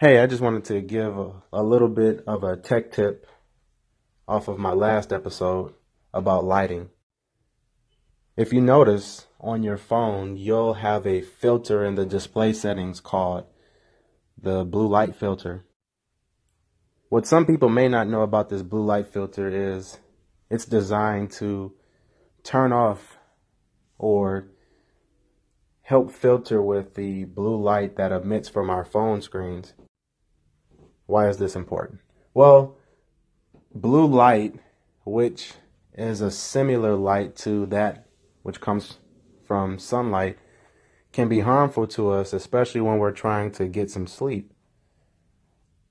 Hey, I just wanted to give a, a little bit of a tech tip off of my last episode about lighting. If you notice on your phone, you'll have a filter in the display settings called the blue light filter. What some people may not know about this blue light filter is it's designed to turn off or help filter with the blue light that emits from our phone screens. Why is this important? Well, blue light, which is a similar light to that which comes from sunlight, can be harmful to us, especially when we're trying to get some sleep.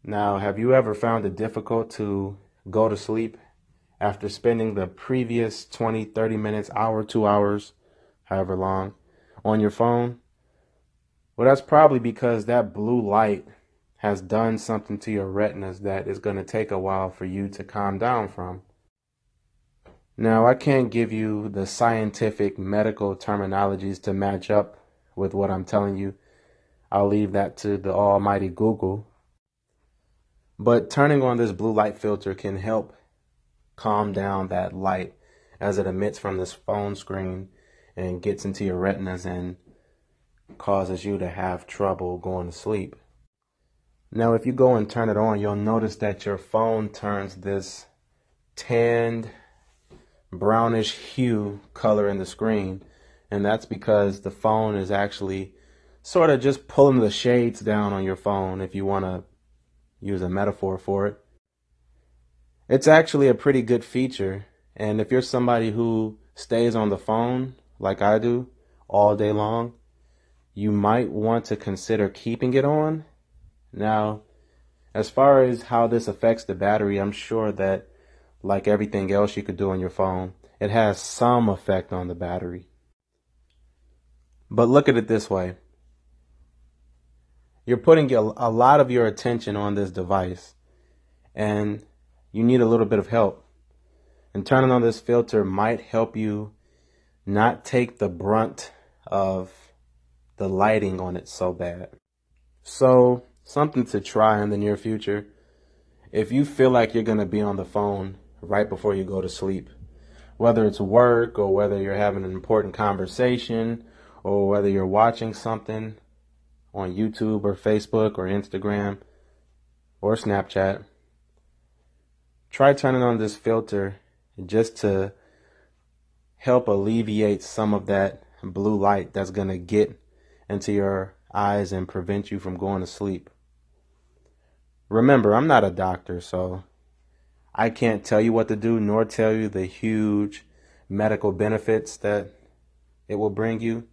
Now, have you ever found it difficult to go to sleep after spending the previous 20, 30 minutes, hour, two hours, however long, on your phone? Well, that's probably because that blue light has done something to your retinas that is going to take a while for you to calm down from. Now, I can't give you the scientific medical terminologies to match up with what I'm telling you. I'll leave that to the almighty Google. But turning on this blue light filter can help calm down that light as it emits from this phone screen and gets into your retinas and causes you to have trouble going to sleep. Now, if you go and turn it on, you'll notice that your phone turns this tanned brownish hue color in the screen. And that's because the phone is actually sort of just pulling the shades down on your phone if you want to use a metaphor for it. It's actually a pretty good feature. And if you're somebody who stays on the phone like I do all day long, you might want to consider keeping it on now, as far as how this affects the battery, I'm sure that, like everything else you could do on your phone, it has some effect on the battery. But look at it this way you're putting a lot of your attention on this device, and you need a little bit of help. And turning on this filter might help you not take the brunt of the lighting on it so bad. So, something to try in the near future. If you feel like you're going to be on the phone right before you go to sleep, whether it's work or whether you're having an important conversation or whether you're watching something on YouTube or Facebook or Instagram or Snapchat, try turning on this filter just to help alleviate some of that blue light that's going to get into your eyes and prevent you from going to sleep. Remember, I'm not a doctor, so I can't tell you what to do nor tell you the huge medical benefits that it will bring you.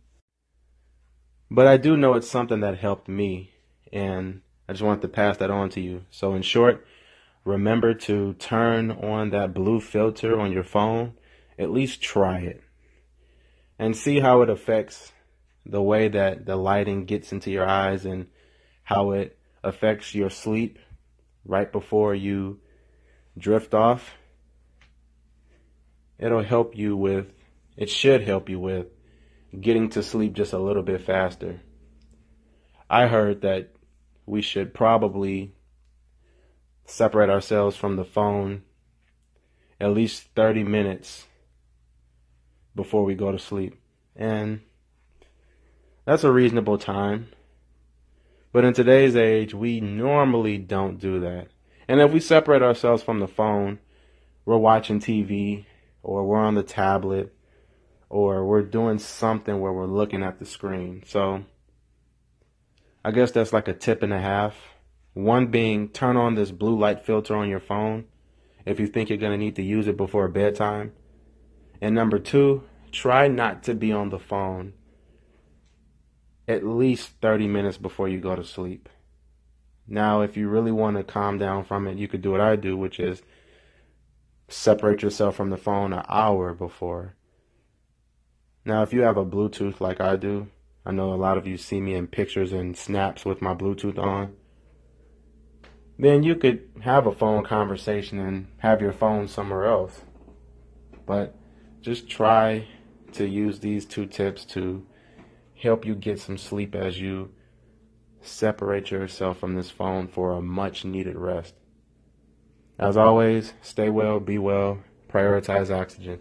But I do know it's something that helped me, and I just wanted to pass that on to you. So, in short, remember to turn on that blue filter on your phone. At least try it and see how it affects the way that the lighting gets into your eyes and how it affects your sleep right before you drift off, it'll help you with, it should help you with getting to sleep just a little bit faster. I heard that we should probably separate ourselves from the phone at least 30 minutes before we go to sleep. And that's a reasonable time. But in today's age, we normally don't do that. And if we separate ourselves from the phone, we're watching TV or we're on the tablet or we're doing something where we're looking at the screen. So I guess that's like a tip and a half. One being turn on this blue light filter on your phone if you think you're going to need to use it before bedtime. And number two, try not to be on the phone at least 30 minutes before you go to sleep. Now, if you really want to calm down from it, you could do what I do, which is separate yourself from the phone an hour before. Now, if you have a Bluetooth like I do, I know a lot of you see me in pictures and snaps with my Bluetooth on. Then you could have a phone conversation and have your phone somewhere else. But just try to use these two tips to help you get some sleep as you separate yourself from this phone for a much needed rest. As always, stay well, be well, prioritize oxygen.